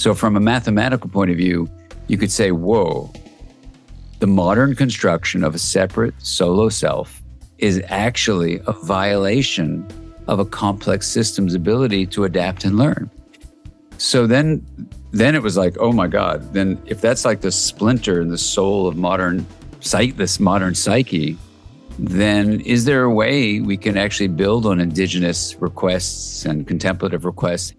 So, from a mathematical point of view, you could say, whoa, the modern construction of a separate solo self is actually a violation of a complex system's ability to adapt and learn. So then then it was like, oh my God, then if that's like the splinter in the soul of modern psych this modern psyche, then is there a way we can actually build on indigenous requests and contemplative requests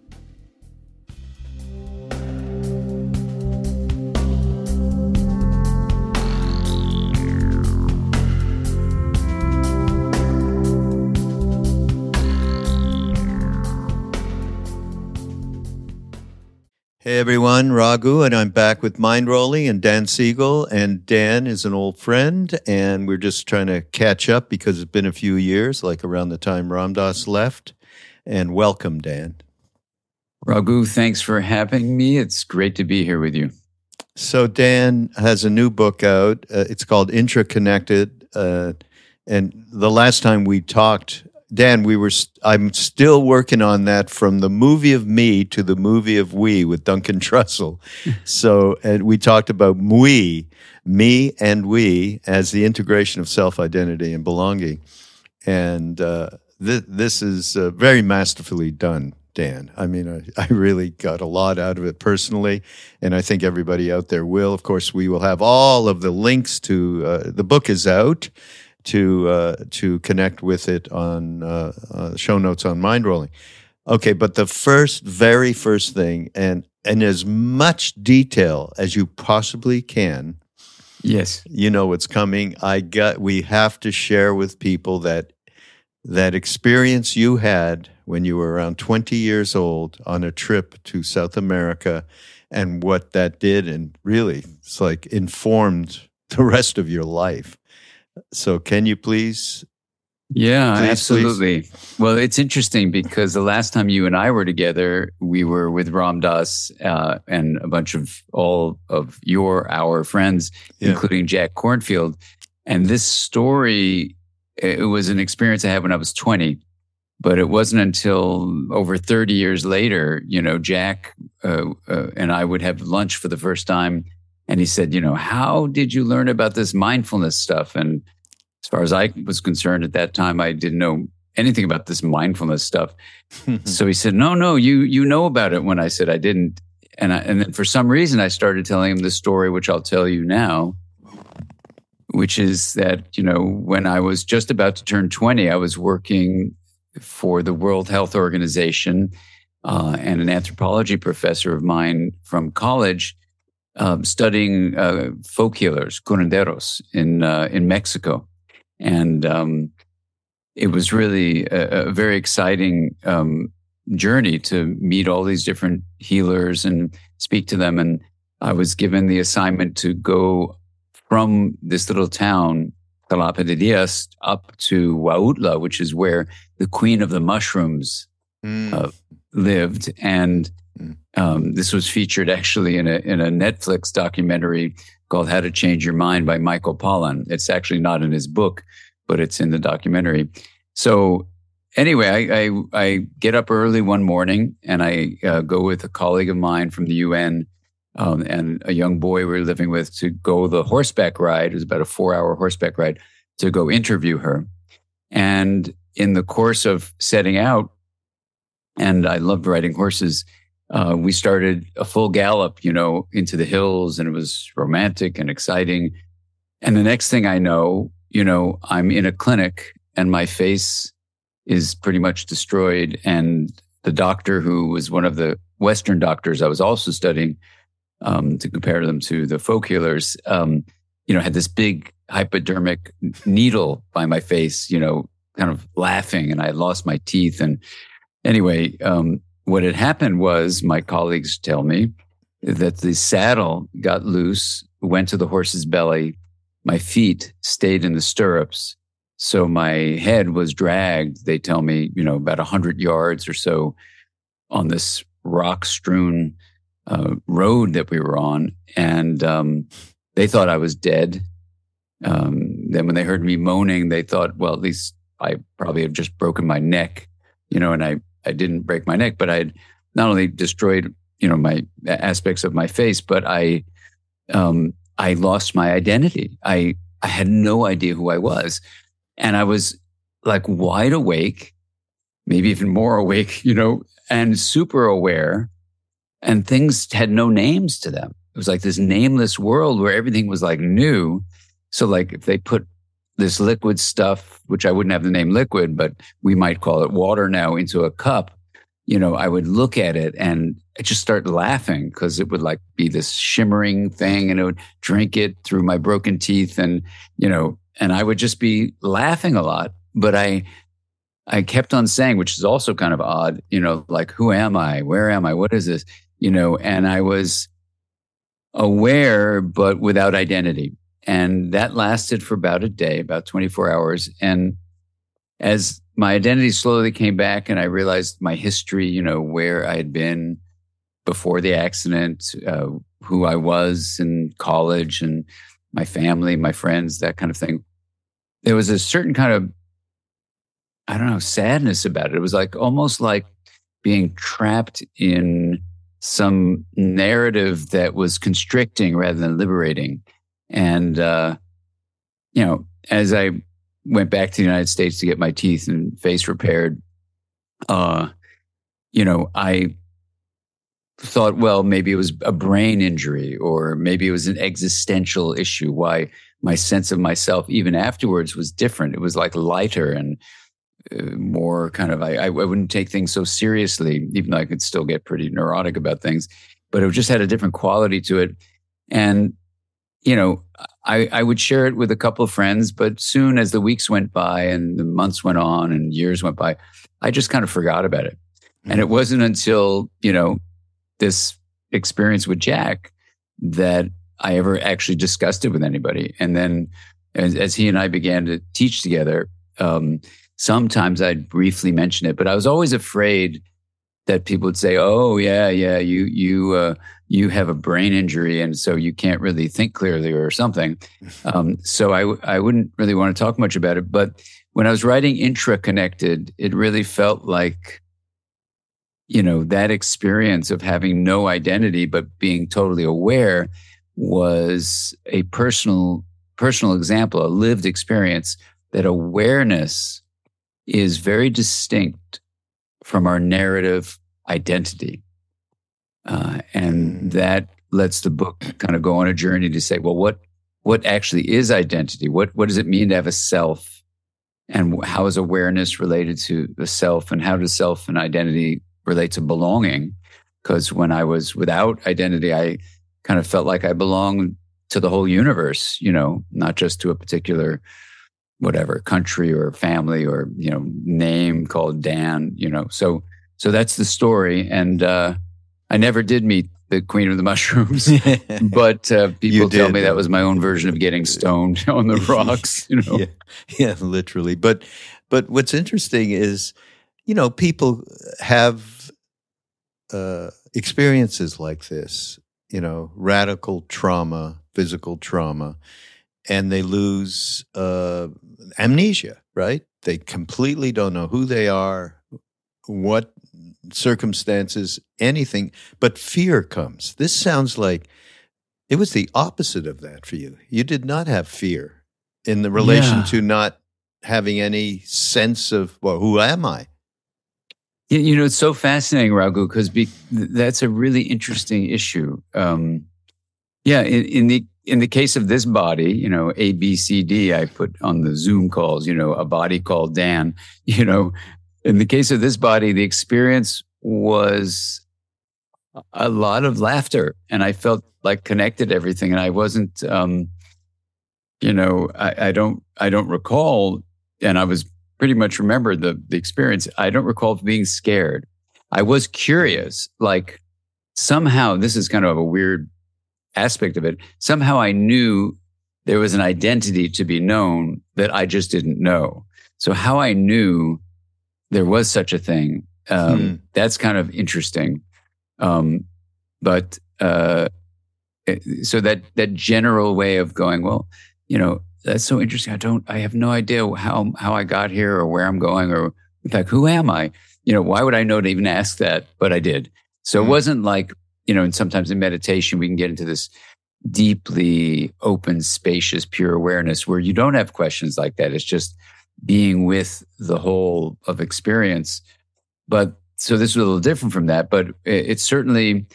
everyone, Raghu, and I'm back with Mindrolling and Dan Siegel. And Dan is an old friend, and we're just trying to catch up because it's been a few years, like around the time Ram Dass left. And welcome, Dan. Raghu, thanks for having me. It's great to be here with you. So, Dan has a new book out. Uh, it's called Intraconnected. Uh, and the last time we talked, Dan, we were. I'm still working on that from the movie of me to the movie of we with Duncan Trussell. so, and we talked about we, me, and we as the integration of self identity and belonging, and uh, th- this is uh, very masterfully done. Dan. I mean, I, I, really got a lot out of it personally, and I think everybody out there will. Of course, we will have all of the links to uh, the book is out to uh, to connect with it on uh, uh, show notes on Mindrolling. Okay, but the first, very first thing, and and as much detail as you possibly can. Yes, you know what's coming. I got. We have to share with people that that experience you had when you were around 20 years old on a trip to South America and what that did and really it's like informed the rest of your life. So, can you please? Yeah, please, absolutely. Please? Well, it's interesting because the last time you and I were together, we were with Ram Dass uh, and a bunch of all of your our friends, yeah. including Jack Kornfield. And this story, it was an experience I had when I was 20 but it wasn't until over 30 years later, you know, Jack uh, uh, and I would have lunch for the first time and he said, you know, how did you learn about this mindfulness stuff? And as far as I was concerned at that time, I didn't know anything about this mindfulness stuff. so he said, no, no, you, you know about it when I said I didn't. And I, and then for some reason I started telling him the story, which I'll tell you now, which is that, you know, when I was just about to turn 20, I was working for the World Health Organization uh, and an anthropology professor of mine from college um, studying uh, folk healers, curanderos, in uh, in Mexico, and um, it was really a, a very exciting um, journey to meet all these different healers and speak to them. And I was given the assignment to go from this little town, Jalapa de Diaz, up to Huautla, which is where the queen of the mushrooms mm. uh, lived, and um, this was featured actually in a in a Netflix documentary called "How to Change Your Mind" by Michael Pollan. It's actually not in his book, but it's in the documentary. So anyway, I I, I get up early one morning and I uh, go with a colleague of mine from the UN um, and a young boy we were living with to go the horseback ride. It was about a four hour horseback ride to go interview her. And in the course of setting out, and I loved riding horses uh, we started a full gallop, you know, into the hills and it was romantic and exciting. And the next thing I know, you know, I'm in a clinic and my face is pretty much destroyed. And the doctor who was one of the Western doctors I was also studying um, to compare them to the folk healers, um, you know, had this big hypodermic needle by my face, you know, kind of laughing and I lost my teeth. And anyway, um, what had happened was, my colleagues tell me, that the saddle got loose, went to the horse's belly. My feet stayed in the stirrups. So my head was dragged, they tell me, you know, about 100 yards or so on this rock strewn uh, road that we were on. And um, they thought I was dead. Um, then when they heard me moaning, they thought, well, at least I probably have just broken my neck, you know, and I I didn't break my neck, but I had not only destroyed you know, my aspects of my face, but I, um, I lost my identity. I, I had no idea who I was. And I was like wide awake, maybe even more awake, you know, and super aware. And things had no names to them. It was like this nameless world where everything was like new. So, like, if they put this liquid stuff, which I wouldn't have the name liquid, but we might call it water now, into a cup, you know, I would look at it and I just start laughing because it would like be this shimmering thing and it would drink it through my broken teeth and, you know, and I would just be laughing a lot. But I, I kept on saying, which is also kind of odd, you know, like, who am I? Where am I? What is this? You know, and I was aware, but without identity. And that lasted for about a day, about 24 hours. And as my identity slowly came back and I realized my history, you know, where I had been before the accident, uh, who I was in college and my family, my friends, that kind of thing. There was a certain kind of, I don't know, sadness about it. It was like almost like being trapped in some narrative that was constricting rather than liberating. And, uh, you know, as I went back to the United States to get my teeth and face repaired, uh, you know, I thought, well, maybe it was a brain injury or maybe it was an existential issue. Why my sense of myself, even afterwards, was different. It was like lighter and uh, more kind of, I, I wouldn't take things so seriously, even though I could still get pretty neurotic about things, but it just had a different quality to it. And, you know, I, I would share it with a couple of friends, but soon as the weeks went by and the months went on and years went by, I just kind of forgot about it. And it mm-hmm. wasn't until, you know, this experience with Jack that I ever actually discussed it with anybody. And then as, as he and I began to teach together, um, sometimes I'd briefly mention it, but I was always afraid that people would say, "Oh, yeah, yeah, you you uh, you have a brain injury, and so you can't really think clearly or something." Um, so I I wouldn't really want to talk much about it. But when I was writing Intra-Connected, it really felt like, you know, that experience of having no identity but being totally aware was a personal personal example, a lived experience that awareness is very distinct from our narrative identity. Uh, and that lets the book kind of go on a journey to say, well, what, what actually is identity? What, what does it mean to have a self? And how is awareness related to the self? And how does self and identity relate to belonging? Because when I was without identity, I kind of felt like I belonged to the whole universe, you know, not just to a particular whatever country or family or you know name called Dan. You know, so so that's the story. And uh, I never did meet the Queen of the Mushrooms, but uh, people tell me that was my own version of getting stoned on the rocks. You know, yeah, yeah, literally. But but what's interesting is, you know, people have uh, experiences like this. You know, radical trauma, physical trauma, and they lose uh, amnesia, right? They completely don't know who they are, what circumstances, anything, but fear comes. This sounds like it was the opposite of that for you. You did not have fear in the relation yeah. to not having any sense of, well, who am I? You know, it's so fascinating, Raghu, because be- that's a really interesting issue. Um, yeah, in, in, the in the case of this body, you know, A, B, C, D, I put on the Zoom calls, you know, a body called Dan. You know, in the case of this body, the experience was a lot of laughter, and I felt like connected everything, and I wasn't, um, you know, I, I don't, I don't recall, and I was pretty much remember the the experience. I don't recall being scared. I was curious, like somehow this is kind of a weird aspect of it, somehow I knew there was an identity to be known that I just didn't know. So how I knew there was such a thing, um, hmm. that's kind of interesting. Um, but uh, so that that general way of going, well, you know, that's so interesting. I don't, I have no idea how how I got here or where I'm going, or in fact, who am I? You know, why would I know to even ask that? But I did. So it hmm. wasn't like you know, and sometimes in meditation, we can get into this deeply open, spacious, pure awareness where you don't have questions like that. It's just being with the whole of experience. But so this was a little different from that, but it, it certainly,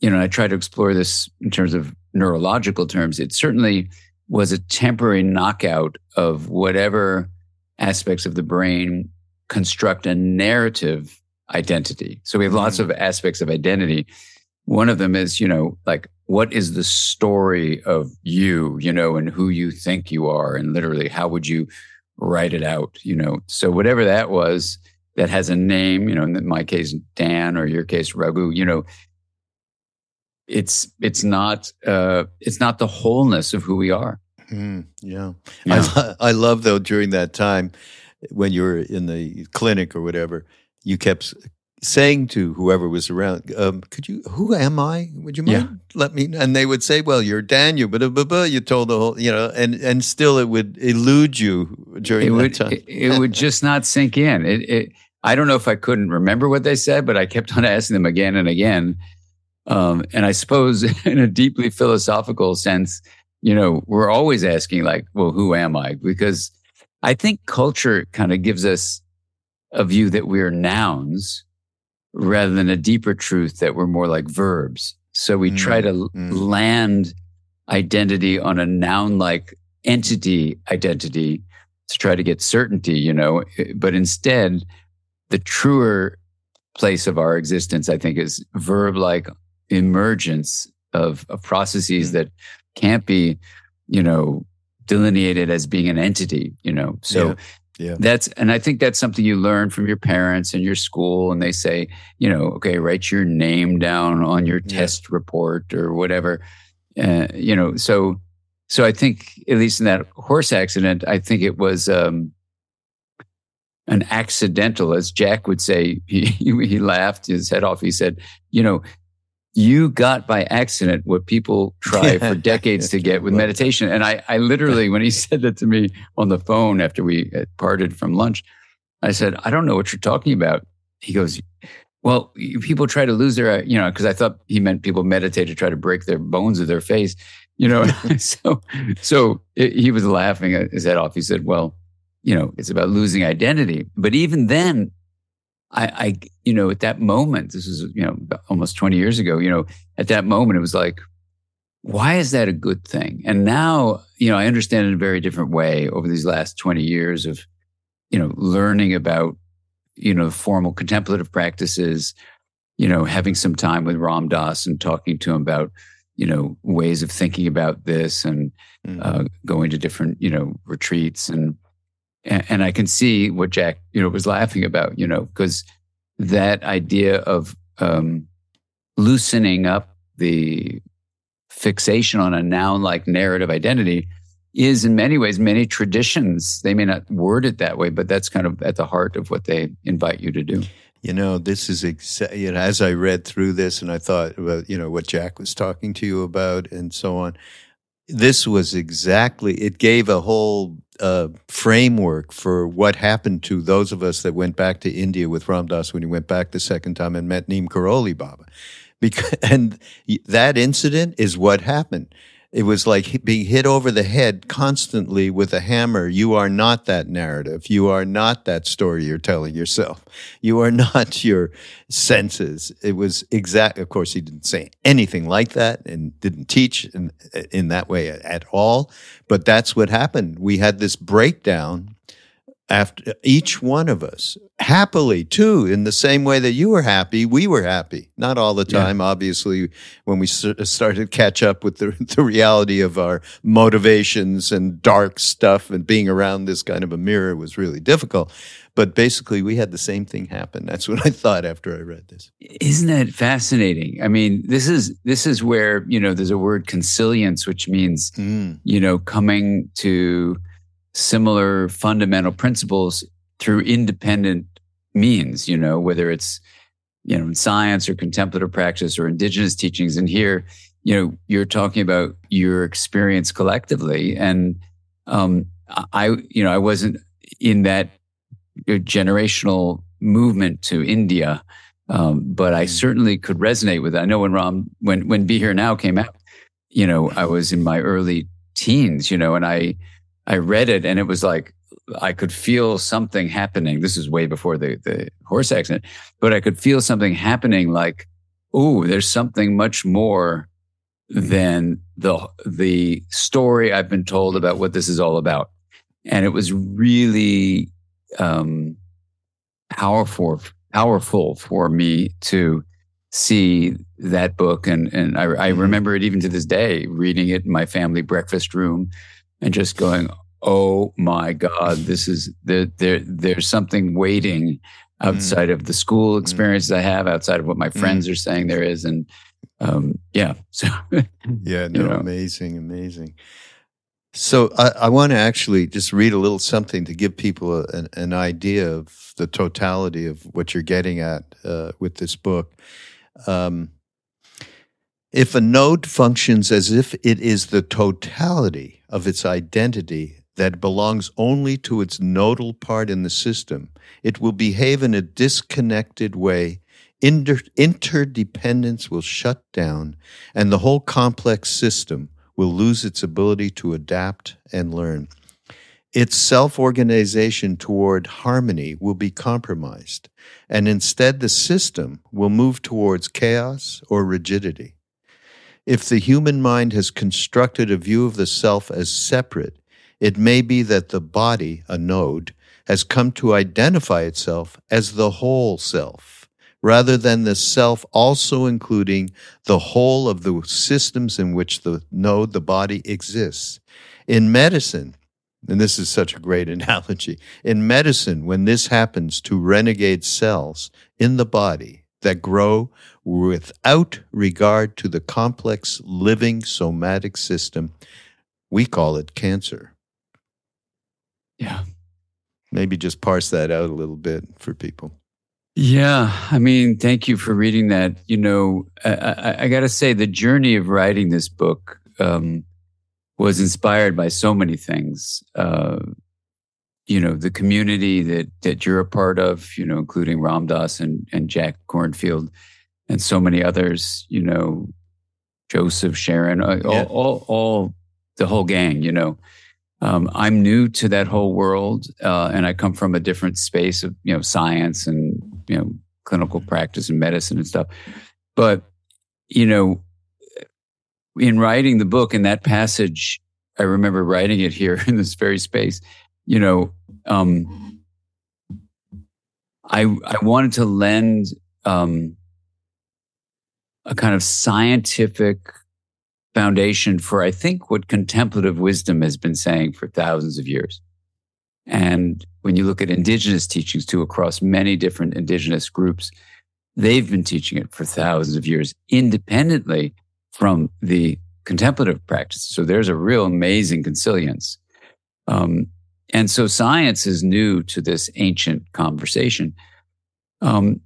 you know, I try to explore this in terms of neurological terms. It certainly was a temporary knockout of whatever aspects of the brain construct a narrative identity. So we have lots mm-hmm. of aspects of identity. One of them is, you know, like what is the story of you, you know, and who you think you are, and literally how would you write it out, you know? So whatever that was that has a name, you know, in my case, Dan, or your case, Raghu, you know, it's it's not uh, it's not the wholeness of who we are. Mm, yeah, yeah. I, I love though during that time when you were in the clinic or whatever, you kept saying to whoever was around, um, "Could you? Who am I? Would you mind yeah. let me?" And they would say, "Well, you're Daniel," but you told the whole, you know, and and still it would elude you during it would, time. It, it would just not sink in. It, it, I don't know if I couldn't remember what they said, but I kept on asking them again and again. Um, and I suppose, in a deeply philosophical sense, you know, we're always asking, like, "Well, who am I?" Because I think culture kind of gives us a view that we're nouns rather than a deeper truth that we're more like verbs. So we mm, try to mm. land identity on a noun like entity identity to try to get certainty, you know, but instead, the truer place of our existence, I think, is verb like emergence of, of processes mm. that can't be, you know, delineated as being an entity, you know. So yeah. Yeah. That's and I think that's something you learn from your parents and your school and they say, you know, okay, write your name down on your yeah. test report or whatever. Uh, you know, so so I think at least in that horse accident, I think it was um, an accidental, as Jack would say. He he laughed his head off. He said, "You know, you got by accident what people try for decades to get with meditation. And I, I literally, when he said that to me on the phone after we parted from lunch, I said, I don't know what you're talking about. He goes, well, people try to lose their, uh, you know, because I thought he meant people meditate to try to break their bones of their face, you know. so, so it, he was laughing his head off. He said, well, you know, it's about losing identity. But even then, I, I, you know, at that moment, this is, you know, almost 20 years ago, you know, at that moment, it was like, why is that a good thing? And now, you know, I understand in a very different way over these last 20 years of, you know, learning about, you know, formal contemplative practices, you know, having some time with Ram Dass and talking to him about, you know, ways of thinking about this and mm-hmm. uh, going to different, you know, retreats and, and, and I can see what Jack, you know, was laughing about, you know, because that idea of um, loosening up the fixation on a noun-like narrative identity is in many ways many traditions. They may not word it that way but that's kind of at the heart of what they invite you to do. You know this is exa- you know as i read through this and i thought about you know what jack was talking to you about and so on this was exactly it gave a whole uh, framework for what happened to those of us that went back to India with Ram Dass when he went back the second time and met Neem Karoli Baba. Because, and that incident is what happened. It was like being hit over the head constantly with a hammer. You are not that narrative. You are not that story you're telling yourself. You are not your senses. It was exact. Of course, he didn't say anything like that and didn't teach in, in that way at all. But that's what happened. We had this breakdown after each one of us happily too in the same way that you were happy we were happy. Not all the time yeah. obviously when we started to catch up with the, the reality of our motivations and dark stuff and being around this kind of a mirror was really difficult. But basically we had the same thing happen. That's what i thought after i read this. Isn't that fascinating? I mean this is this is where you know there's a word consilience which means mm. you know coming to similar fundamental principles through independent means, you know, whether it's, you know, in science or contemplative practice or indigenous teachings. And here, you know, you're talking about your experience collectively. And um, I, you know, I wasn't in that generational movement to India. Um, but I mm. certainly could resonate with it. I know when Ram, when, when Be Here Now came out, you know, I was in my early teens, you know, and I, I read it and it was like, I could feel something happening. This is way before the, the horse accident, but I could feel something happening like, oh, there's something much more than the, the story I've been told about what this is all about. And it was really, um, powerful, powerful for me to see that book. And, and I, I mm-hmm. remember it even to this day, reading it in my family breakfast room and just going, oh my God, this is there, there there's something waiting outside mm. of the school mm. experiences mm. I have, outside of what my friends mm. are saying there is. And um, yeah. So Yeah, no, you know. amazing, amazing. So I, I want to actually just read a little something to give people a, an, an, idea of the totality of what you're getting at uh, with this book. Um, if a node functions as if it is the totality of its identity that belongs only to its nodal part in the system, it will behave in a disconnected way. Inter- interdependence will shut down, and the whole complex system will lose its ability to adapt and learn. Its self organization toward harmony will be compromised, and instead the system will move towards chaos or rigidity. If the human mind has constructed a view of the self as separate, it may be that the body, a node, has come to identify itself as the whole self, rather than the self also including the whole of the systems in which the node, the body, exists. In medicine, and this is such a great analogy, in medicine, when this happens to renegade cells in the body that grow without regard to the complex living somatic system. We call it cancer. Yeah. Maybe just parse that out a little bit for people. Yeah. I mean, thank you for reading that. You know, I, I, I got to say, the journey of writing this book um, was inspired by so many things. Uh, you know, the community that, that you're a part of, you know, including Ram Dass and, and Jack Kornfield and so many others, you know, Joseph, Sharon, uh, all, yeah. all, all, the whole gang, you know. Um, I'm new to that whole world, uh, and I come from a different space of, you know, science and, you know, clinical practice and medicine and stuff. But, you know, in writing the book, in that passage, I remember writing it here in this very space, you know, um, I, I wanted to lend, um, a kind of scientific foundation for, I think, what contemplative wisdom has been saying for thousands of years. And when you look at indigenous teachings too, across many different indigenous groups, they've been teaching it for thousands of years independently from the contemplative practice. So there's a real amazing consilience. Um, and so science is new to this ancient conversation. Um,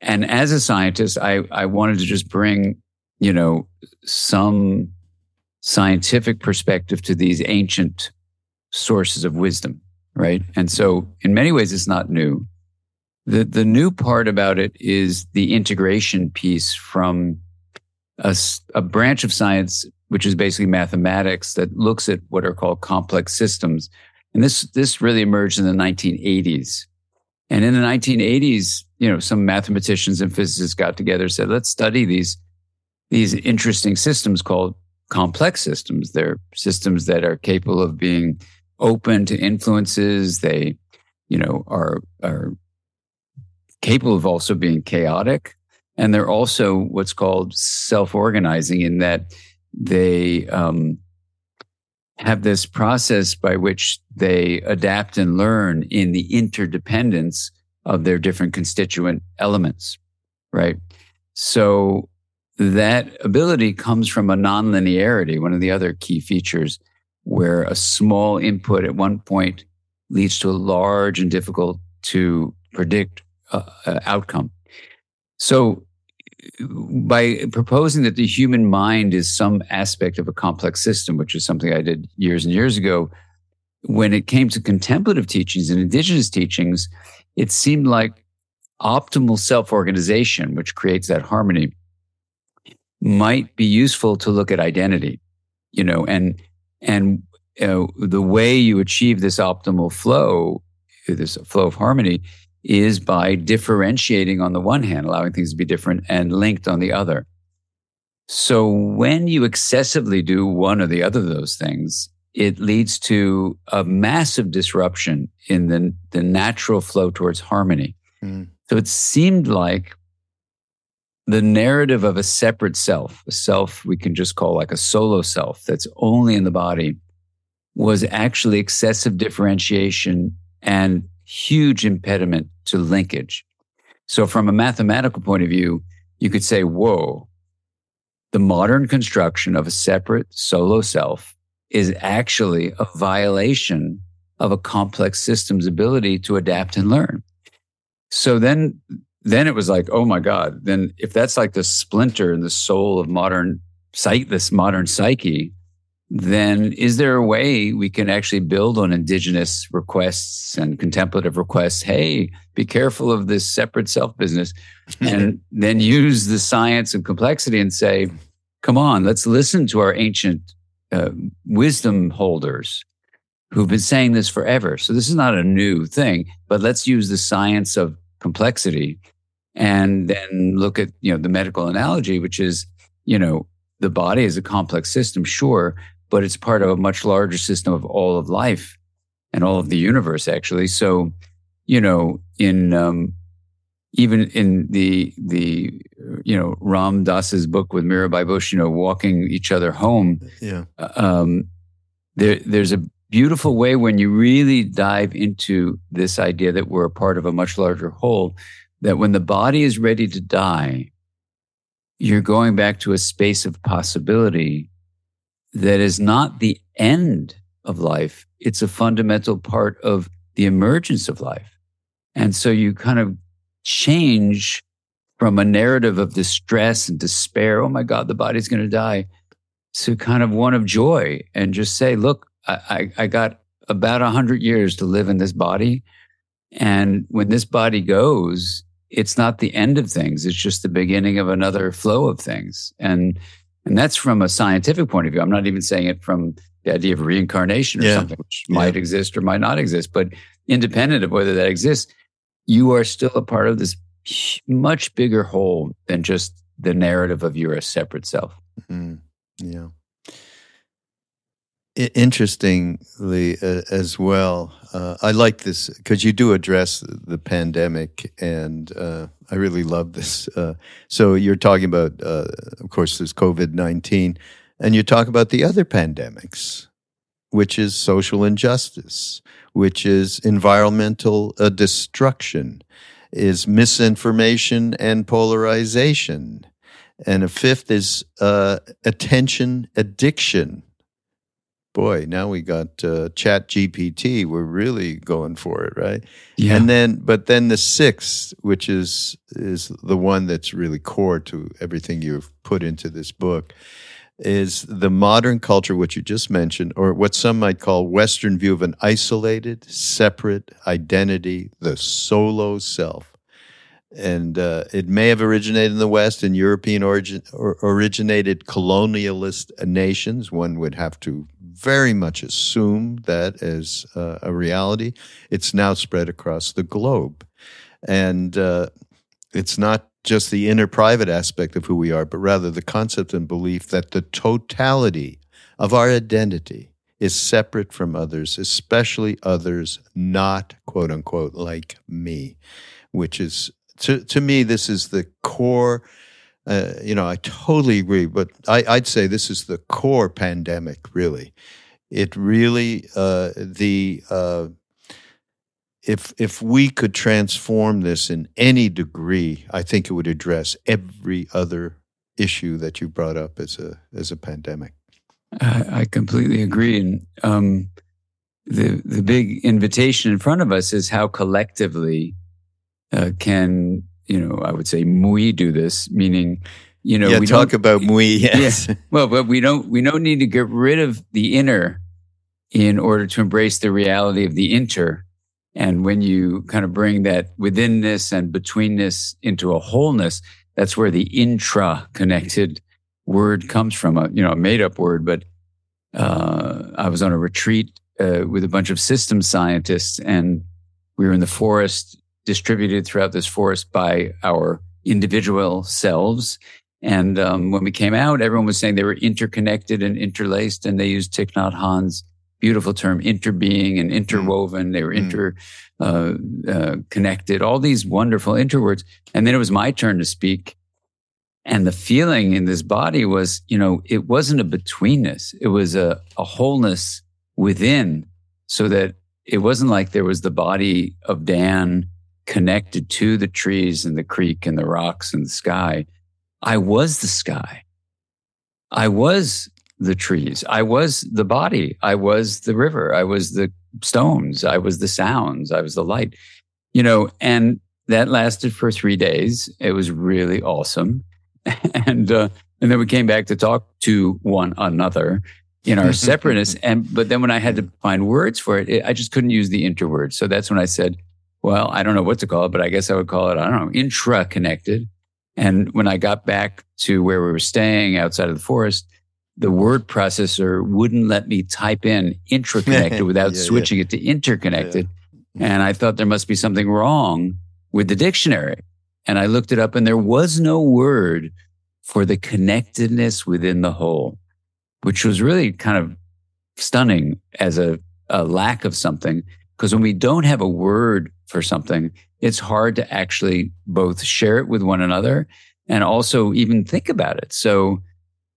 and as a scientist, I, I wanted to just bring, you know, some scientific perspective to these ancient sources of wisdom, right? And so in many ways, it's not new. The, the new part about it is the integration piece from a, a branch of science, which is basically mathematics that looks at what are called complex systems. And this, this really emerged in the 1980s. And in the 1980s, you know, some mathematicians and physicists got together and said, let's study these, these interesting systems called complex systems. They're systems that are capable of being open to influences. They, you know, are, are capable of also being chaotic. And they're also what's called self-organizing in that they, um, have this process by which they adapt and learn in the interdependence of their different constituent elements, right? So that ability comes from a nonlinearity, one of the other key features where a small input at one point leads to a large and difficult to predict uh, uh outcome. So by proposing that the human mind is some aspect of a complex system, which is something I did years and years ago, when it came to contemplative teachings and indigenous teachings, it seemed like optimal self organization, which creates that harmony, might be useful to look at identity, you know, and, and uh, the way you achieve this optimal flow, this flow of harmony, is by differentiating on the one hand, allowing things to be different and linked on the other. So when you excessively do one or the other of those things, it leads to a massive disruption in the, the natural flow towards harmony. Mm. So it seemed like the narrative of a separate self, a self we can just call like a solo self that's only in the body, was actually excessive differentiation and huge impediment to linkage. So, from a mathematical point of view, you could say, whoa, the modern construction of a separate solo self is actually a violation of a complex system's ability to adapt and learn. So then, then it was like, oh my God, then if that's like the splinter in the soul of modern this modern psyche, then is there a way we can actually build on indigenous requests and contemplative requests? Hey, be careful of this separate self business. and then use the science and complexity and say, come on, let's listen to our ancient uh, wisdom holders who've been saying this forever. So this is not a new thing, but let's use the science of complexity and then look at, you know, the medical analogy, which is, you know, the body is a complex system, sure, but it's part of a much larger system of all of life and all of the universe, actually. So, you know, in um, even in the the you know Ram Dass's book with Mirabai Bush, you know, walking each other home. Yeah. Uh, um, there, there's a beautiful way when you really dive into this idea that we're a part of a much larger whole. That when the body is ready to die, you're going back to a space of possibility that is not the end of life. It's a fundamental part of the emergence of life. And so you kind of change from a narrative of distress and despair. Oh my God, the body's going to die to kind of one of joy and just say, look, I, I, I got about a hundred years to live in this body. And when this body goes, it's not the end of things. It's just the beginning of another flow of things. And and that's from a scientific point of view. I'm not even saying it from the idea of reincarnation or yeah. something, which yeah. might exist or might not exist. But independent of whether that exists, you are still a part of this much bigger whole than just the narrative of you're a separate self. Mm-hmm. Yeah. Interestingly, uh, as well, uh, I like this because you do address the pandemic, and uh, I really love this. Uh, so you're talking about, uh, of course, there's COVID nineteen, and you talk about the other pandemics, which is social injustice, which is environmental uh, destruction, is misinformation and polarization, and a fifth is attention addiction boy, now we got uh, Chat GPT. We're really going for it, right? Yeah. And then, but then the sixth, which is is the one that's really core to everything you've put into this book, is the modern culture, which you just mentioned, or what some might call Western view of an isolated, separate identity, the solo self and uh, it may have originated in the West in European origin or originated colonialist nations. One would have to very much assume that as uh, a reality. It's now spread across the globe. And uh, it's not just the inner private aspect of who we are, but rather the concept and belief that the totality of our identity is separate from others, especially others not quote unquote like me, which is to, to me, this is the core uh, you know, I totally agree, but I, would say this is the core pandemic, really. It really, uh, the, uh, if, if we could transform this in any degree, I think it would address every other issue that you brought up as a, as a pandemic. I, I completely agree. And um, the, the big invitation in front of us is how collectively uh, can you know, I would say we do this, meaning, you know, yeah, we talk about we. Yes. Yeah, well, but we don't we don't need to get rid of the inner in order to embrace the reality of the inter. And when you kind of bring that withinness and betweenness into a wholeness, that's where the intra connected word comes from, a, you know, a made up word. But uh, I was on a retreat uh, with a bunch of system scientists and we were in the forest, distributed throughout this forest by our individual selves. And um, when we came out, everyone was saying they were interconnected and interlaced, and they used Thich Nhat Hanh's beautiful term interbeing and interwoven. Mm. They were inter uh, uh, all these wonderful interwords. And then it was my turn to speak. And the feeling in this body was, you know, it wasn't a betweenness. It was a, a wholeness within so that it wasn't like there was the body of Dan connected to the trees and the creek and the rocks and the sky. I was the sky. I was the trees. I was the body. I was the river. I was the stones. I was the sounds. I was the light, you know, and that lasted for three days. It was really awesome. and, uh, and then we came back to talk to one another in our separateness. And, but then when I had to find words for it, it, I just couldn't use the interword. So that's when I said, well, I don't know what to call it, but I guess I would call it, I don't know, intra connected. And when I got back to where we were staying outside of the forest, the word processor wouldn't let me type in intraconnected without yeah, switching yeah. it to interconnected. Yeah. And I thought there must be something wrong with the dictionary. And I looked it up and there was no word for the connectedness within the whole, which was really kind of stunning as a, a lack of something. Because when we don't have a word for something, it's hard to actually both share it with one another and also even think about it. So,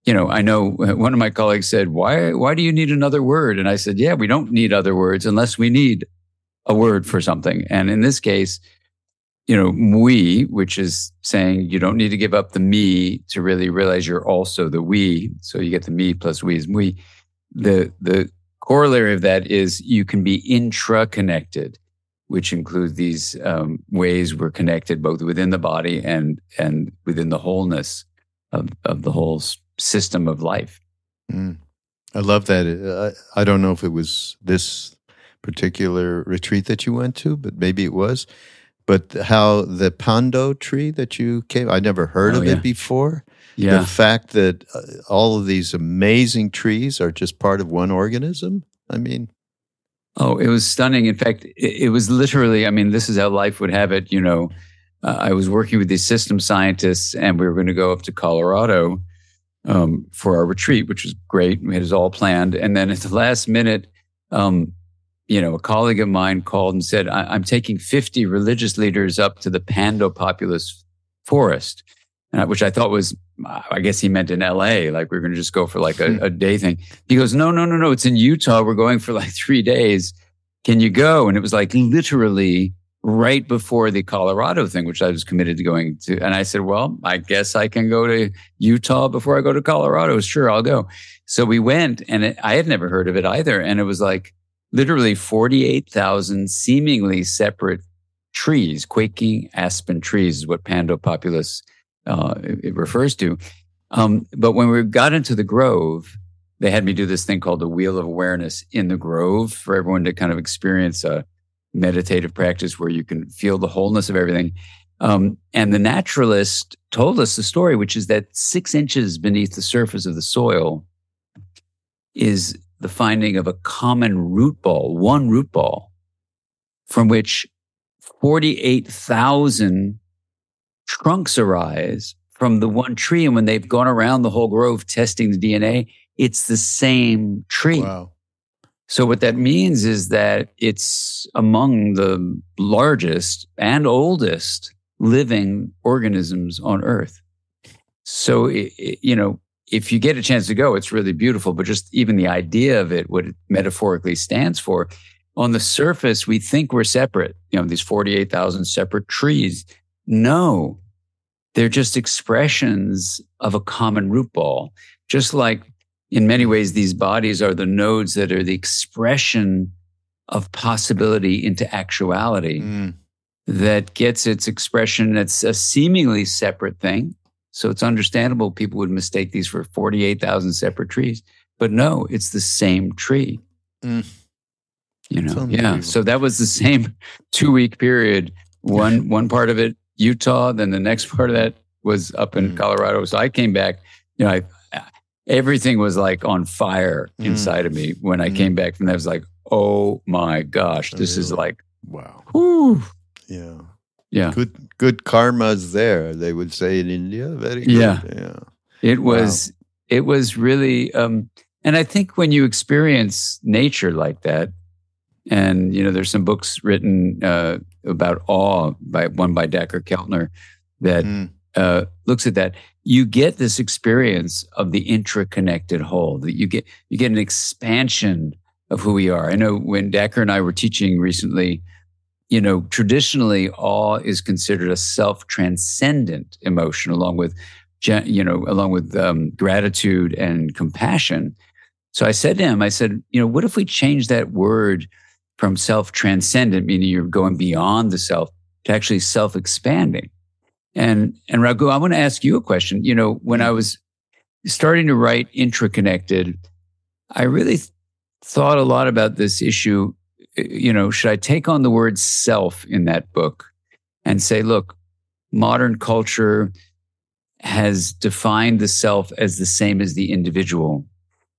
you know, I know uh, one of my colleagues said, why, why do you need another word? And I said, yeah, we don't need other words unless we need a word for something. And in this case, you know, we, which is saying you don't need to give up the me to really realize you're also the we. So you get the me plus we is we. The, the corollary of that is you can be intra connected, which includes these um, ways we're connected both within the body and, and within the wholeness of, of the whole system of life. Mm. I love that. I, I don't know if it was this particular retreat that you went to, but maybe it was. But how the pando tree that you came, I never heard oh, of yeah. it before. Yeah. The fact that uh, all of these amazing trees are just part of one organism. I mean, oh, it was stunning. In fact, it, it was literally, I mean, this is how life would have it. You know, uh, I was working with these system scientists and we were going to go up to Colorado um, for our retreat, which was great. We had it all planned. And then at the last minute, um, you know, a colleague of mine called and said, I- am taking 50 religious leaders up to the Pando Populus Forest, uh, which I thought was, I guess he meant in LA, like we are going to just go for like a, hmm. a day thing. He goes, no, no, no, no, it's in Utah. We're going for like three days. Can you go? And it was like literally right before the Colorado thing, which I was committed to going to. And I said, well, I guess I can go to Utah before I go to Colorado. Sure, I'll go. So we went and it, I had never heard of it either. And it was like literally 48,000 seemingly separate trees, quaking aspen trees is what Pando Populus uh, it refers to. Um, but when we got into the grove, they had me do this thing called the wheel of awareness in the grove for everyone to kind of experience a meditative practice where you can feel the wholeness of everything. Um, and the naturalist told us the story, which is that six inches beneath the surface of the soil is the finding of a common root ball, one root ball, from which 48,000 trunks arise from the one tree. And when they've gone around the whole grove testing the DNA, it's the same tree. Wow. So what that means is that it's among the largest and oldest living organisms on earth. So, it, it, you know, if you get a chance to go, it's really beautiful, but just even the idea of it, what it metaphorically stands for, on the surface, we think we're separate, you know, these 48,000 separate trees. No, they're just expressions of a common root ball. Just like in many ways, these bodies are the nodes that are the expression of possibility into actuality mm. that gets its expression. It's a seemingly separate thing. So it's understandable people would mistake these for 48,000 separate trees. But no, it's the same tree. Mm. You know, yeah. So that was the same two week period. One one part of it Utah, then the next part of that was up in mm. Colorado. So I came back. You know, I, everything was like on fire mm. inside of me when I mm. came back from that. I was like, oh my gosh, this is like wow. Whew. Yeah. Yeah. Good good karma's there, they would say in India. Very good. Yeah. Yeah. It was wow. it was really um and I think when you experience nature like that, and you know, there's some books written uh, about awe by one by Dacher Keltner that mm. uh, looks at that. You get this experience of the interconnected whole. That you get you get an expansion of who we are. I know when Dacher and I were teaching recently, you know, traditionally awe is considered a self-transcendent emotion, along with you know, along with um, gratitude and compassion. So I said to him, I said, you know, what if we change that word from self transcendent, meaning you're going beyond the self, to actually self expanding? And, and Raghu, I want to ask you a question. You know, when mm-hmm. I was starting to write Intraconnected, I really th- thought a lot about this issue. You know, should I take on the word self in that book and say, look, modern culture has defined the self as the same as the individual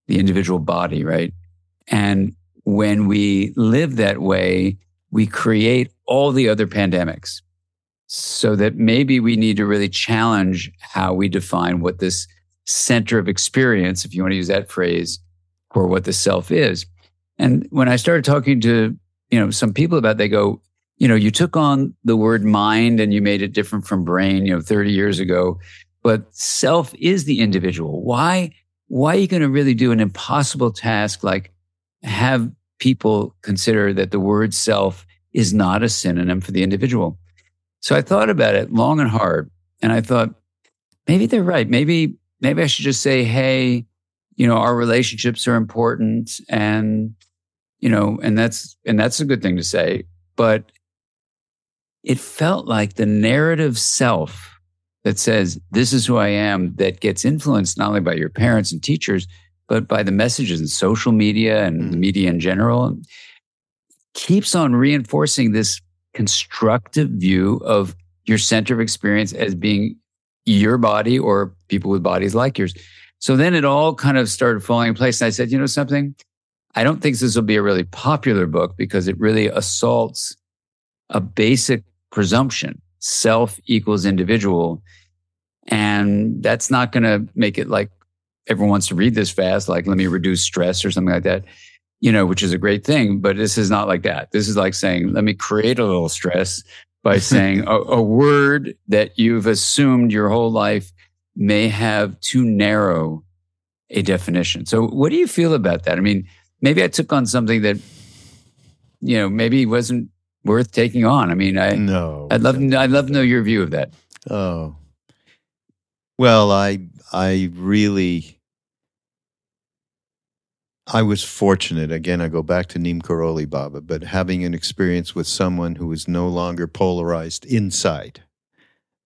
the individual body, right? And when we live that way, we create all the other pandemics. So that maybe we need to really challenge how we define what this center of experience, if you want to use that phrase, or what the self is. And when I started talking to, you know, some people about, it, they go, you know, you took on the word mind and you made it different from brain, you know, 30 years ago, but self is the individual. Why why are you going to really do an impossible task like have people consider that the word self is not a synonym for the individual? So I thought about it long and hard. And I thought, maybe they're right. Maybe, maybe I should just say, hey, you know, our relationships are important and, you know, and that's, and that's a good thing to say. But it felt like the narrative self that says, this is who I am, that gets influenced not only by your parents and teachers, but by the messages in social media and mm. the media in general, keeps on reinforcing this constructive view of your center of experience as being your body or people with bodies like yours. So then it all kind of started falling in place. And I said, you know something? I don't think this will be a really popular book because it really assaults a basic presumption self equals individual. And that's not going to make it like everyone wants to read this fast, like let me reduce stress or something like that, you know, which is a great thing. But this is not like that. This is like saying, let me create a little stress by saying a, a word that you've assumed your whole life may have too narrow a definition. So what do you feel about that? I mean, maybe I took on something that, you know, maybe wasn't worth taking on. I mean, I no, I'd love I'd love to know your view of that. Oh, well, I I really I was fortunate. Again, I go back to Neem Karoli Baba, but having an experience with someone who was no longer polarized inside.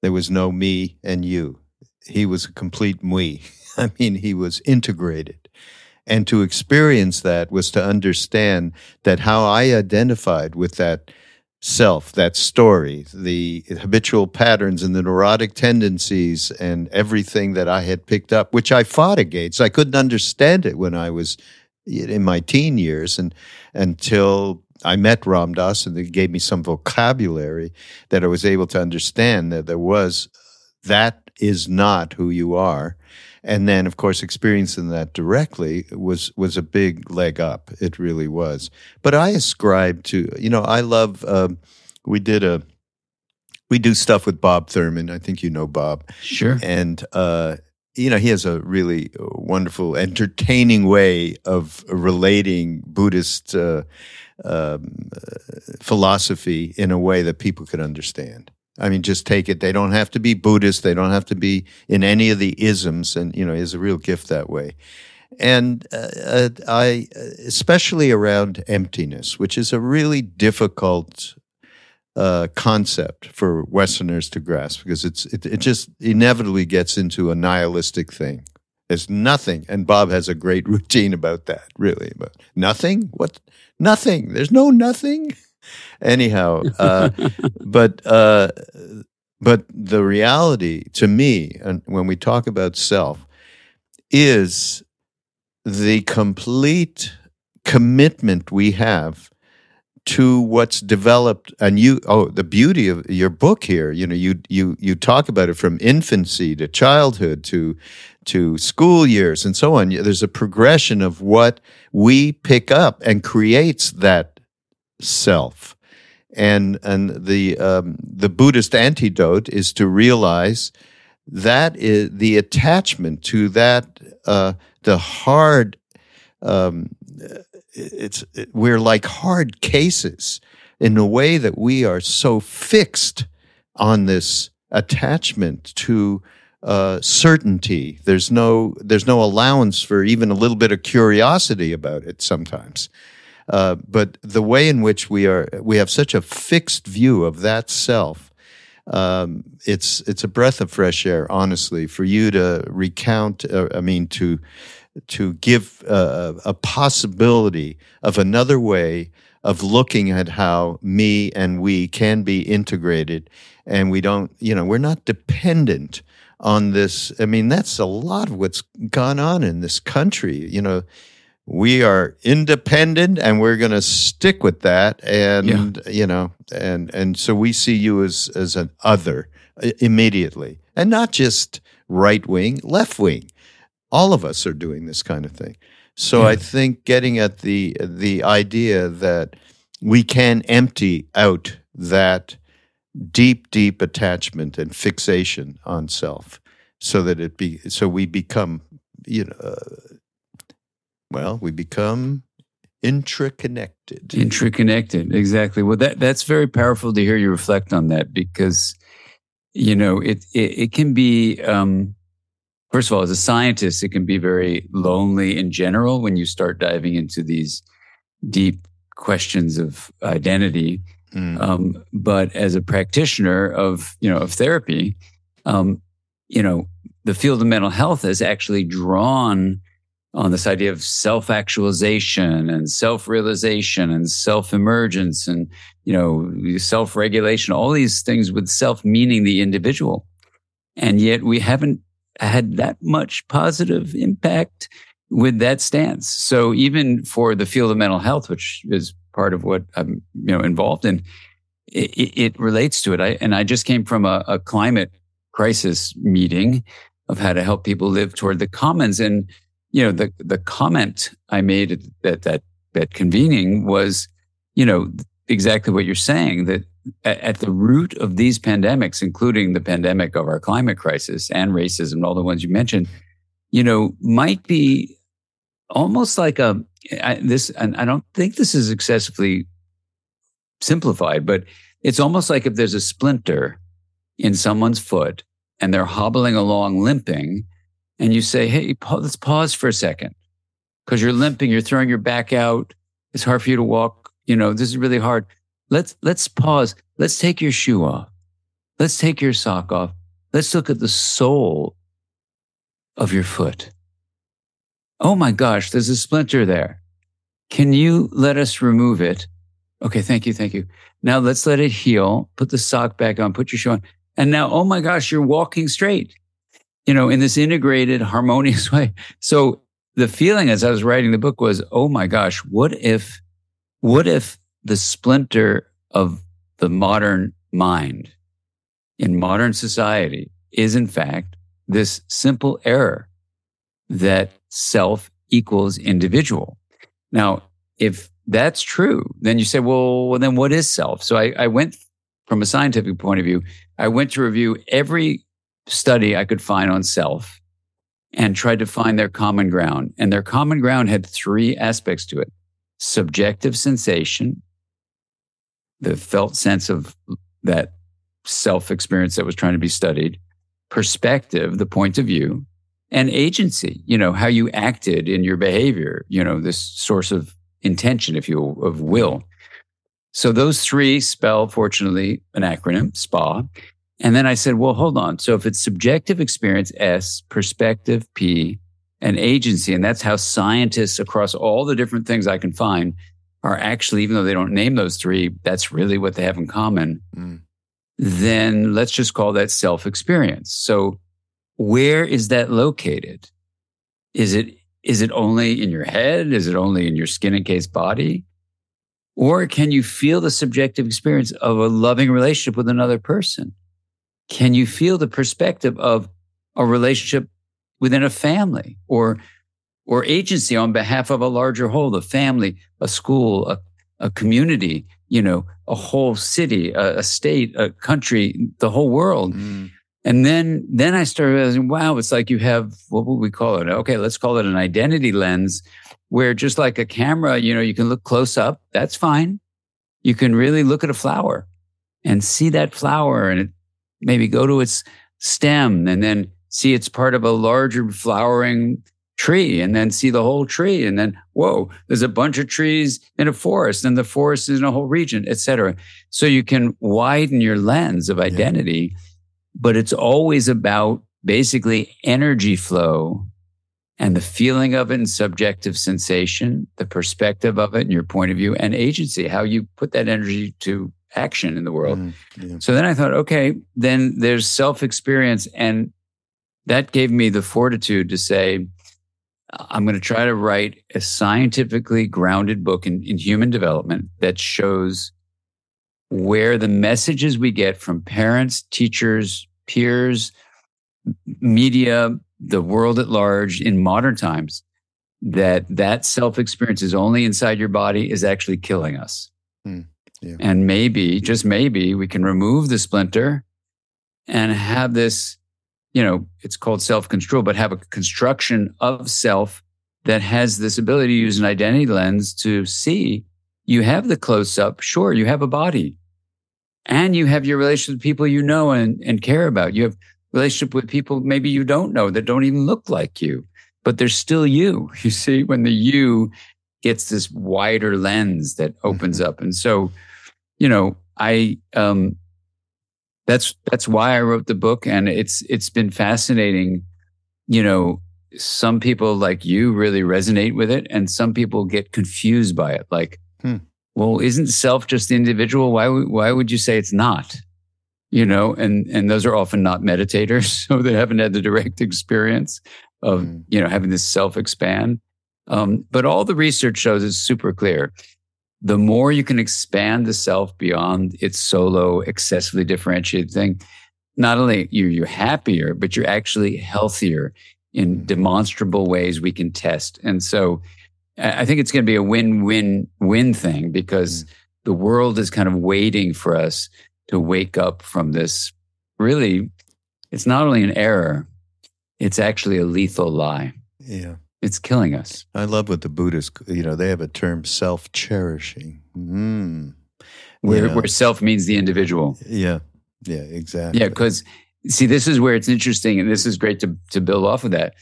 There was no me and you. He was a complete me. I mean, he was integrated. And to experience that was to understand that how I identified with that self, that story, the habitual patterns and the neurotic tendencies and everything that I had picked up, which I fought against. I couldn't understand it when I was in my teen years and until I met Ram Dass and they gave me some vocabulary that I was able to understand that there was that is not who you are and then of course experiencing that directly was was a big leg up. It really was. But i ascribe to you know i love uh, we did a we do stuff with bob thurman. I think you know bob. Sure. And uh, you know he has a really wonderful entertaining way of relating buddhist uh, um, philosophy in a way that people could understand I mean, just take it. They don't have to be Buddhist. They don't have to be in any of the isms. And, you know, is a real gift that way. And uh, uh I, especially around emptiness, which is a really difficult uh, concept for Westerners to grasp because it's it, it just inevitably gets into a nihilistic thing. There's nothing. And Bob has a great routine about that, really. But nothing? What? Nothing. There's no nothing. Anyhow, uh, but uh, but the reality to me, and when we talk about self, is the complete commitment we have to what's developed and you oh the beauty of your book here you know you you you talk about it from infancy to childhood to to school years and so on. There's a progression of what we pick up and creates that self and and the um, the buddhist antidote is to realize that is the attachment to that uh, the hard um, it's it, we're like hard cases in a way that we are so fixed on this attachment to uh, certainty. There's no there's no allowance for even a little bit of curiosity about it sometimes. Uh, but the way in which we are we have such a fixed view of that self, um, it's it's a breath of fresh air, honestly, for you to recount. Uh, I mean to to give uh, a possibility of another way of looking at how me and we can be integrated and we don't you know we're not dependent on this i mean that's a lot of what's gone on in this country you know we are independent and we're going to stick with that and yeah. you know and and so we see you as as an other immediately and not just right wing left wing all of us are doing this kind of thing. So yeah. I think getting at the the idea that we can empty out that deep, deep attachment and fixation on self, so that it be so we become, you know, uh, well, we become intraconnected. Intraconnected, exactly. Well, that that's very powerful to hear you reflect on that because, you know, it it, it can be. Um, first of all, as a scientist, it can be very lonely in general when you start diving into these deep questions of identity. Mm. Um, but as a practitioner of you know of therapy, um, you know the field of mental health has actually drawn on this idea of self-actualization and self-realization and self-emergence and you know self-regulation all these things with self meaning the individual and yet we haven't had that much positive impact with that stance. So even for the field of mental health, which is part of what I'm you know involved in, it, it relates to it. I, and I just came from a, a, climate crisis meeting of how to help people live toward the commons. And you know the the comment I made at that that convening was, you know, exactly what you're saying that at, at the root of these pandemics, including the pandemic of our climate crisis and racism, all the ones you mentioned, you know, might be almost like a I, this. And I don't think this is excessively simplified, but it's almost like if there's a splinter in someone's foot and they're hobbling along limping, and you say, "Hey, let's pause for a second, because you're limping, you're throwing your back out. It's hard for you to walk. You know, this is really hard let's let's pause. Let's take your shoe off. Let's take your sock off. Let's look at the sole of your foot. Oh my gosh, there's a splinter there. Can you let us remove it? Okay, thank you, thank you. Now let's let it heal. Put the sock back on, put your shoe on. And now, oh my gosh, you're walking straight, you know, in this integrated, harmonious way. So the feeling as I was writing the book was, oh my gosh, what if, what if the splinter of the modern mind in modern society is, in fact, this simple error that self equals individual. Now, if that's true, then you say, well, then what is self? So I, I went from a scientific point of view, I went to review every study I could find on self and tried to find their common ground. And their common ground had three aspects to it subjective sensation, the felt sense of that self experience that was trying to be studied, perspective, the point of view, and agency, you know, how you acted in your behavior, you know, this source of intention, if you will, of will. So those three spell, fortunately, an acronym, SPA. And then I said, well, hold on. So if it's subjective experience, S, perspective, P, and agency. And that's how scientists across all the different things I can find are actually, even though they don't name those three, that's really what they have in common. Mm. Then let's just call that self experience. So where is that located? Is it, is it only in your head? Is it only in your skin encased body? Or can you feel the subjective experience of a loving relationship with another person? Can you feel the perspective of a relationship within a family or or agency on behalf of a larger whole, a family, a school, a, a community, you know, a whole city, a, a state, a country, the whole world. Mm. And then, then I started realizing, wow, it's like you have, what would we call it? Okay, let's call it an identity lens where just like a camera, you know, you can look close up. That's fine. You can really look at a flower and see that flower and maybe go to its stem and then see it's part of a larger flowering tree and then see the whole tree and then whoa there's a bunch of trees in a forest and the forest is in a whole region etc so you can widen your lens of identity yeah. but it's always about basically energy flow and the feeling of it and subjective sensation the perspective of it and your point of view and agency how you put that energy to action in the world mm, yeah. so then i thought okay then there's self experience and that gave me the fortitude to say, I'm going to try to write a scientifically grounded book in, in human development that shows where the messages we get from parents, teachers, peers, media, the world at large in modern times, that that self experience is only inside your body is actually killing us. Mm, yeah. And maybe, just maybe, we can remove the splinter and have this you know, it's called self control, but have a construction of self that has this ability to use an identity lens to see you have the close up. Sure, you have a body and you have your relationship with people you know and, and care about. You have relationship with people maybe you don't know that don't even look like you, but they're still you. You see, when the you gets this wider lens that opens mm-hmm. up. And so, you know, I, um, that's that's why I wrote the book, and it's it's been fascinating. You know, some people like you really resonate with it, and some people get confused by it. Like, hmm. well, isn't self just the individual? Why why would you say it's not? You know, and and those are often not meditators, so they haven't had the direct experience of hmm. you know having this self expand. Um, but all the research shows it's super clear the more you can expand the self beyond its solo, excessively differentiated thing, not only you're, you're happier, but you're actually healthier in mm-hmm. demonstrable ways we can test. And so I think it's going to be a win win win thing because mm. the world is kind of waiting for us to wake up from this really, it's not only an error, it's actually a lethal lie. Yeah. It's killing us. I love what the Buddhists, you know, they have a term self cherishing. Mm. Where, where self means the individual. Yeah. Yeah, exactly. Yeah, because see, this is where it's interesting, and this is great to, to build off of that.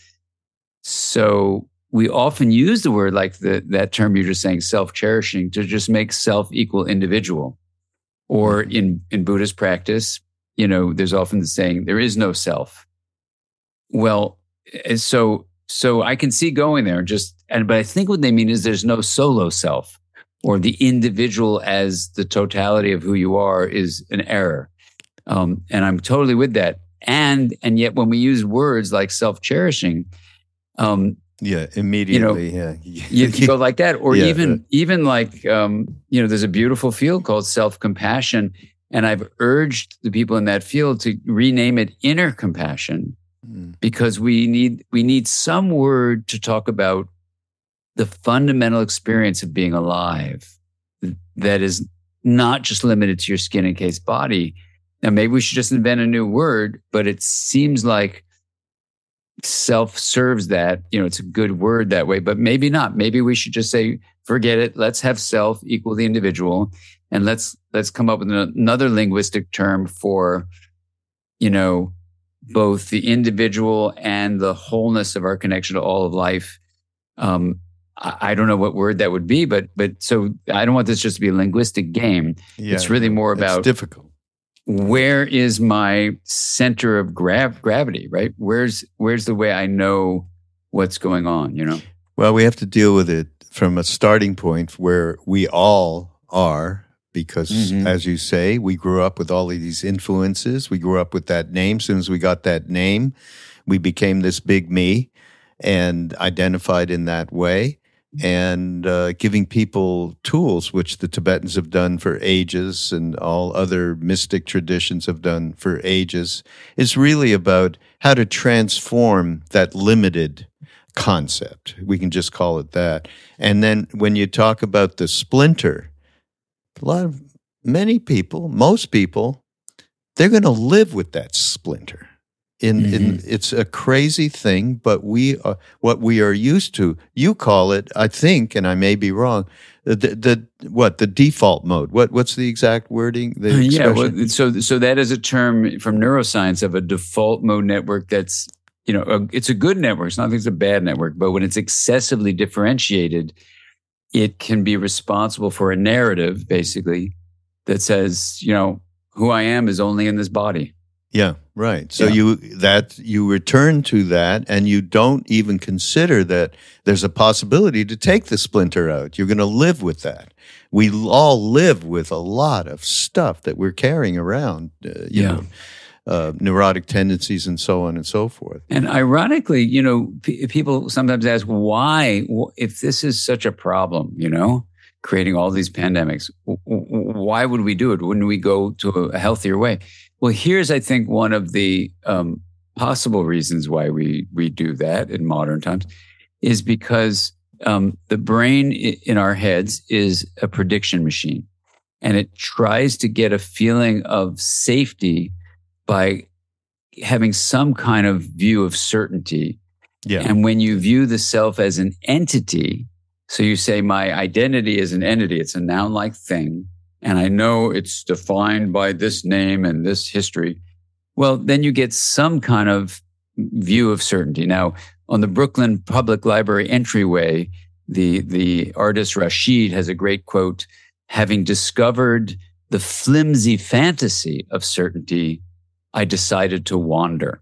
So we often use the word like the, that term you're just saying, self cherishing, to just make self equal individual. Or mm-hmm. in, in Buddhist practice, you know, there's often the saying, there is no self. Well, eh, so so I can see going there just, and, but I think what they mean is there's no solo self or the individual as the totality of who you are is an error. Um, and I'm totally with that. And, and yet when we use words like self cherishing, um, yeah, immediately. You know, yeah, you can go like that, or yeah, even uh, even like um, you know, there's a beautiful field called self compassion, and I've urged the people in that field to rename it inner compassion Mm. because we need we need some word to talk about the fundamental experience of being alive that is not just limited to your skin and case body. Now, maybe we should just invent a new word, but it seems like self serves that. You know, it's a good word that way, but maybe not. Maybe we should just say, forget it. Let's have self equal the individual. And let's, let's come up with another linguistic term for, you know, both the individual and the wholeness of our connection to all of life. Um, I, don't know what word that would be, but but so I don't want this just to be a linguistic game. Yeah, it's really more about difficult. Where is my center of grav- gravity? Right? Where's where's the way I know what's going on, you know? Well, we have to deal with it from a starting point where we all are because mm-hmm. as you say, we grew up with all of these influences. We grew up with that name. As soon as we got that name, we became this big me and identified in that way and uh, giving people tools, which the Tibetans have done for ages and all other mystic traditions have done for ages, is really about how to transform that limited concept. We can just call it that. And then when you talk about the splinter, a lot of many people, most people, they're going to live with that splinter. In, mm-hmm. in it's a crazy thing, but we are what we are used to. You call it, I think, and I may be wrong. The, the what the default mode? What what's the exact wording? The uh, yeah, well, so so that is a term from neuroscience of a default mode network that's you know a, it's a good network. It's not like it's a bad network, but when it's excessively differentiated, it can be responsible for a narrative, basically, that says, you know, who I am is only in this body. Yeah, right. So yeah. you that you return to that and you don't even consider that there's a possibility to take the splinter out. You're going to live with that. We all live with a lot of stuff that we're carrying around, uh, you yeah. know uh, neurotic tendencies and so on and so forth. And ironically, you know, p- people sometimes ask why, if this is such a problem, you know, creating all these pandemics, w- why would we do it? Wouldn't we go to a healthier way? Well, here's, I think, one of the um, possible reasons why we we do that in modern times is because um, the brain in our heads is a prediction machine, and it tries to get a feeling of safety by having some kind of view of certainty. Yeah. And when you view the self as an entity, so you say, my identity is an entity, it's a noun like thing, and I know it's defined by this name and this history. Well, then you get some kind of view of certainty. Now, on the Brooklyn Public Library entryway, the, the artist Rashid has a great quote having discovered the flimsy fantasy of certainty, I decided to wander.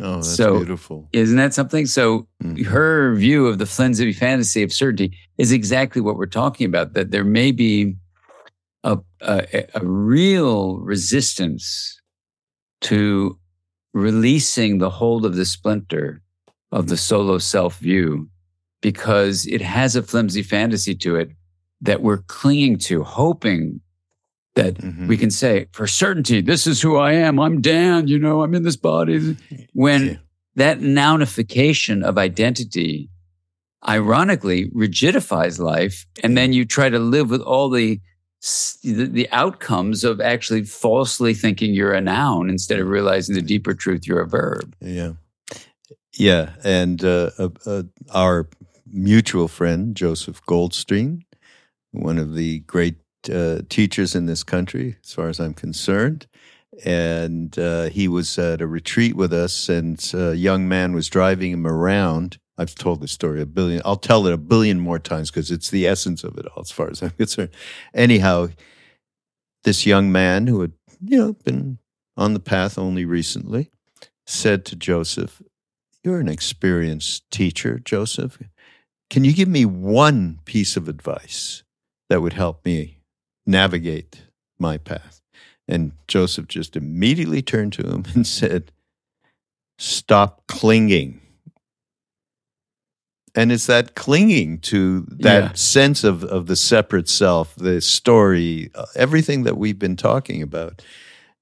Oh, that's so, beautiful. Isn't that something? So mm-hmm. her view of the flimsy fantasy of certainty is exactly what we're talking about, that there may be a, a, a real resistance to releasing the hold of the splinter of the solo self view because it has a flimsy fantasy to it that we're clinging to, hoping that mm-hmm. we can say for certainty, this is who I am. I'm Dan, you know, I'm in this body. When yeah. that nounification of identity ironically rigidifies life, and then you try to live with all the the outcomes of actually falsely thinking you're a noun instead of realizing the deeper truth you're a verb. Yeah, yeah, and uh, uh, our mutual friend Joseph Goldstein, one of the great uh, teachers in this country, as far as I'm concerned. And uh, he was at a retreat with us, and a young man was driving him around. I've told this story a billion. I'll tell it a billion more times because it's the essence of it all, as far as I'm concerned. Anyhow, this young man who had, you know, been on the path only recently, said to Joseph, "You're an experienced teacher, Joseph. Can you give me one piece of advice that would help me navigate my path. And Joseph just immediately turned to him and said, Stop clinging. And it's that clinging to that yeah. sense of, of the separate self, the story, uh, everything that we've been talking about.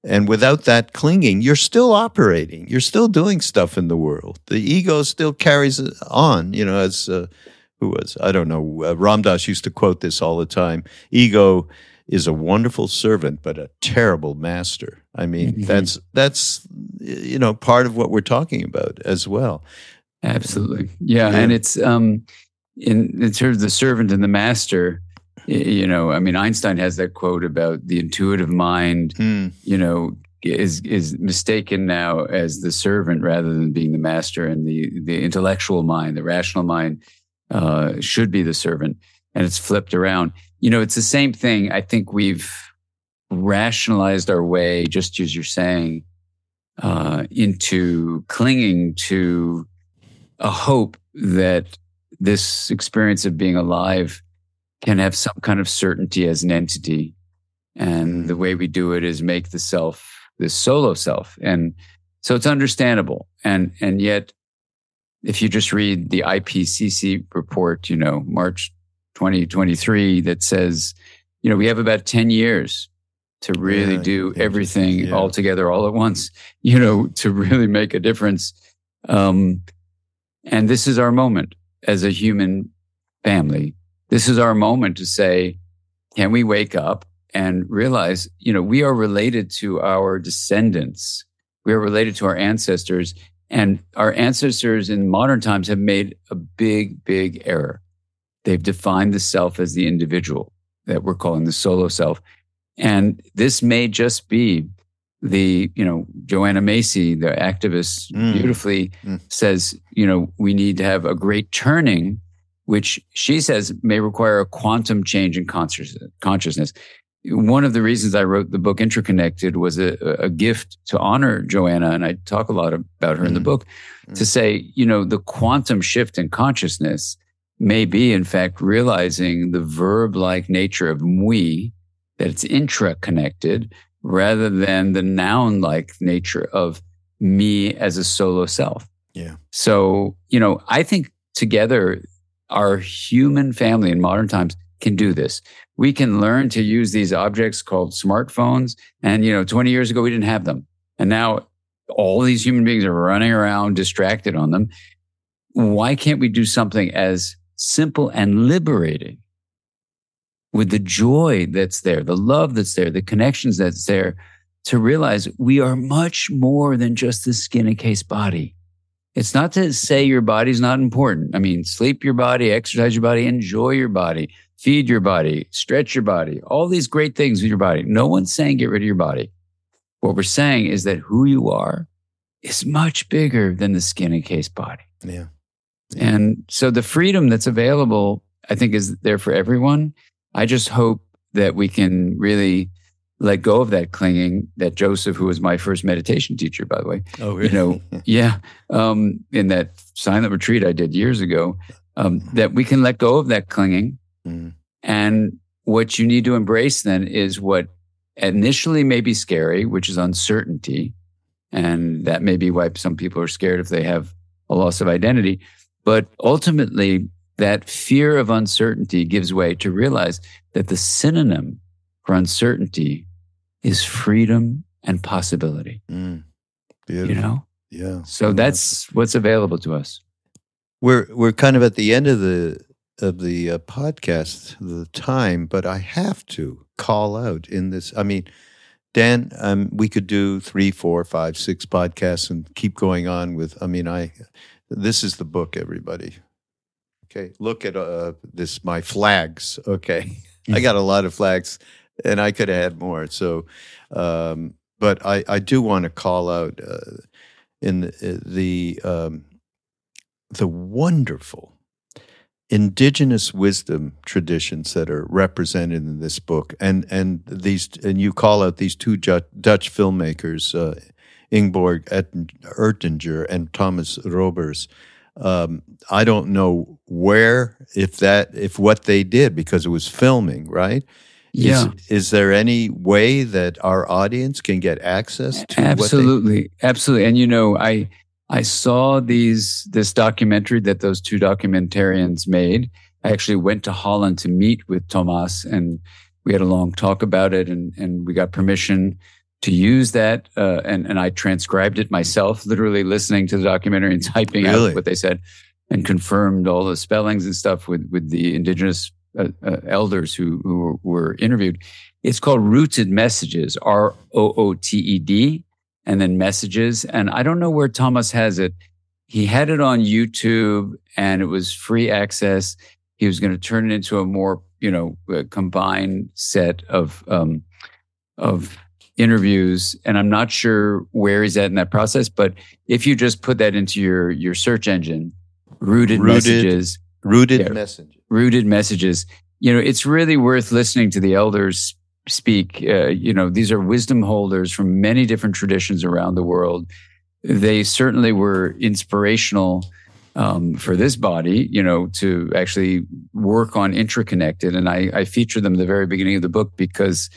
And without that clinging, you're still operating. You're still doing stuff in the world. The ego still carries on, you know, as uh, who was, I don't know, uh, Ram Dass used to quote this all the time. Ego is a wonderful servant but a terrible master. I mean, mm-hmm. that's that's you know part of what we're talking about as well. Absolutely, yeah, yeah. and it's um, in in terms of the servant and the master. You know, I mean, Einstein has that quote about the intuitive mind. Mm. You know, is is mistaken now as the servant rather than being the master, and the the intellectual mind, the rational mind, uh, should be the servant, and it's flipped around you know, it's the same thing. I think we've rationalized our way, just as you're saying, uh, into clinging to a hope that this experience of being alive can have some kind of certainty as an entity. And the way we do it is make the self this solo self. And so it's understandable. And and yet if you just read the IPCC report, you know, March 2023 that says, you know, we have about 10 years to really yeah, do everything yeah. all together all at once, you know, to really make a difference. Um, and this is our moment as a human family. This is our moment to say, can we wake up and realize, you know, we are related to our descendants. We are related to our ancestors. And our ancestors in modern times have made a big, big error. They've defined the self as the individual that we're calling the solo self. And this may just be the, you know, Joanna Macy, the activist, mm. beautifully mm. says, you know, we need to have a great turning, which she says may require a quantum change in consciousness. One of the reasons I wrote the book Intraconnected was a, a gift to honor Joanna, and I talk a lot about her mm. in the mm. book, mm. to say, you know, the quantum shift in consciousness may be, in fact, realizing the verb like nature of we, that it's intra-connected rather than the noun like nature of me as a solo self. Yeah. So, you know, I think together our human family in modern times can do this. We can learn to use these objects called smartphones. And, you know, 20 years ago, we didn't have them. And now all these human beings are running around distracted on them. Why can't we do something as simple and liberating with the joy that's there, the love that's there, the connections that's there, to realize we are much more than just the skin and case body. It's not to say your body's not important. I mean, sleep your body, exercise your body, enjoy your body, feed your body, stretch your body, all these great things with your body. No one's saying get rid of your body. What we're saying is that who you are is much bigger than the skin and case body. Yeah. And so the freedom that's available, I think, is there for everyone. I just hope that we can really let go of that clinging that Joseph, who was my first meditation teacher, by the way. Oh, really? You know, yeah. Um, in that silent retreat I did years ago, um, that we can let go of that clinging. Mm. And what you need to embrace then is what initially may be scary, which is uncertainty. And that may be why some people are scared if they have a loss of identity. But ultimately, that fear of uncertainty gives way to realize that the synonym for uncertainty is freedom and possibility. Mm, you know? Yeah. So that's what's available to us. We're we're kind of at the end of the of the uh, podcast, the time, but I have to call out in this. I mean, Dan, um, we could do three, four, five, six podcasts and keep going on with. I mean, I this is the book, everybody. Okay, look at uh, this. My flags. Okay, I got a lot of flags, and I could have had more. So, um, but I, I do want to call out uh, in the the, um, the wonderful indigenous wisdom traditions that are represented in this book, and and these and you call out these two Dutch filmmakers, uh, Ingeborg Ertinger and Thomas Roebers um, I don't know where, if that, if what they did because it was filming, right? Yeah. Is, is there any way that our audience can get access to? Absolutely, they- absolutely. And you know, I I saw these this documentary that those two documentarians made. I actually went to Holland to meet with Thomas, and we had a long talk about it, and and we got permission to use that, uh, and and I transcribed it myself, literally listening to the documentary and typing really? out what they said, and confirmed all the spellings and stuff with with the indigenous uh, uh, elders who who were, were interviewed. It's called Rooted Messages, R O O T E D, and then messages. And I don't know where Thomas has it. He had it on YouTube, and it was free access. He was going to turn it into a more you know combined set of um, of interviews and i'm not sure where he's at in that process but if you just put that into your your search engine rooted, rooted messages. rooted yeah, messages. Rooted messages. You know it's really worth listening to the elders speak. Uh, you know these are wisdom holders from many different traditions around the world. They certainly were inspirational um, for this body, you know, to actually work on intraconnected. And I, I feature them at the very beginning of the book because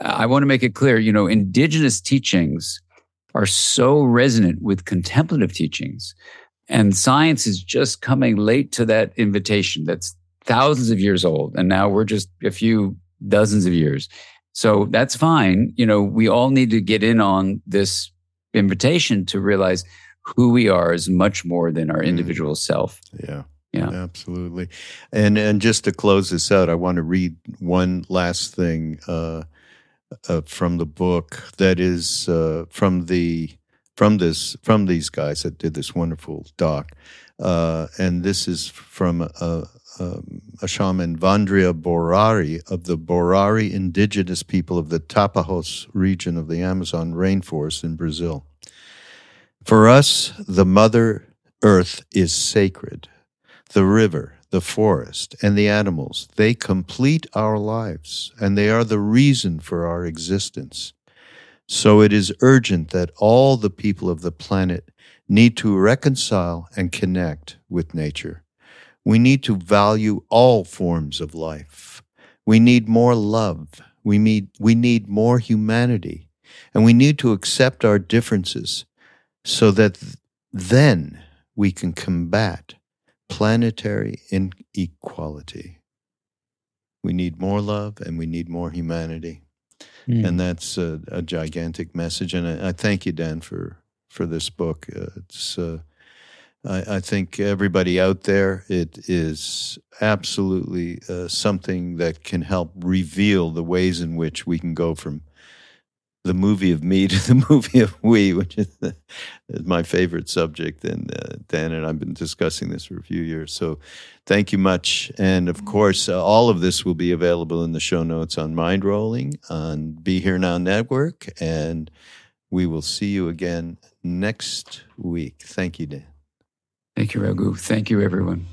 I want to make it clear, you know, indigenous teachings are so resonant with contemplative teachings. And science is just coming late to that invitation that's thousands of years old. And now we're just a few dozens of years. So that's fine. You know, we all need to get in on this invitation to realize who we are is much more than our mm. individual mm. self. Yeah. Yeah. Absolutely. And and just to close this out, I want to read one last thing uh, uh, from the book that is uh, from the from this from these guys that did this wonderful doc, uh, and this is from a, um, a shaman Vandria Borari of the Borari indigenous people of the Tapajos region of the Amazon rainforest in Brazil. For us, the Mother Earth is sacred. The river, the forest, and the animals, they complete our lives, and they are the reason for our existence. So it is urgent that all the people of the planet need to reconcile and connect with nature. We need to value all forms of life. We need more love. We need, we need more humanity. And we need to accept our differences so that then we can combat planetary inequality. We need more love and we need more humanity. Mm. And that's a, a, gigantic message. And I, I, thank you, Dan, for, for this book. Uh, it's, uh, I, I, think everybody out there, it is absolutely uh, something that can help reveal the ways in which we can go from the movie of me to the movie of we, which is, the, is my favorite subject. And uh, Dan and I've been discussing this for a few years. So thank you much. And of course, uh, all of this will be available in the show notes on Mindrolling on Be Here Now Network. And we will see you again next week. Thank you, Dan. Thank you, Raghu. Thank you, everyone.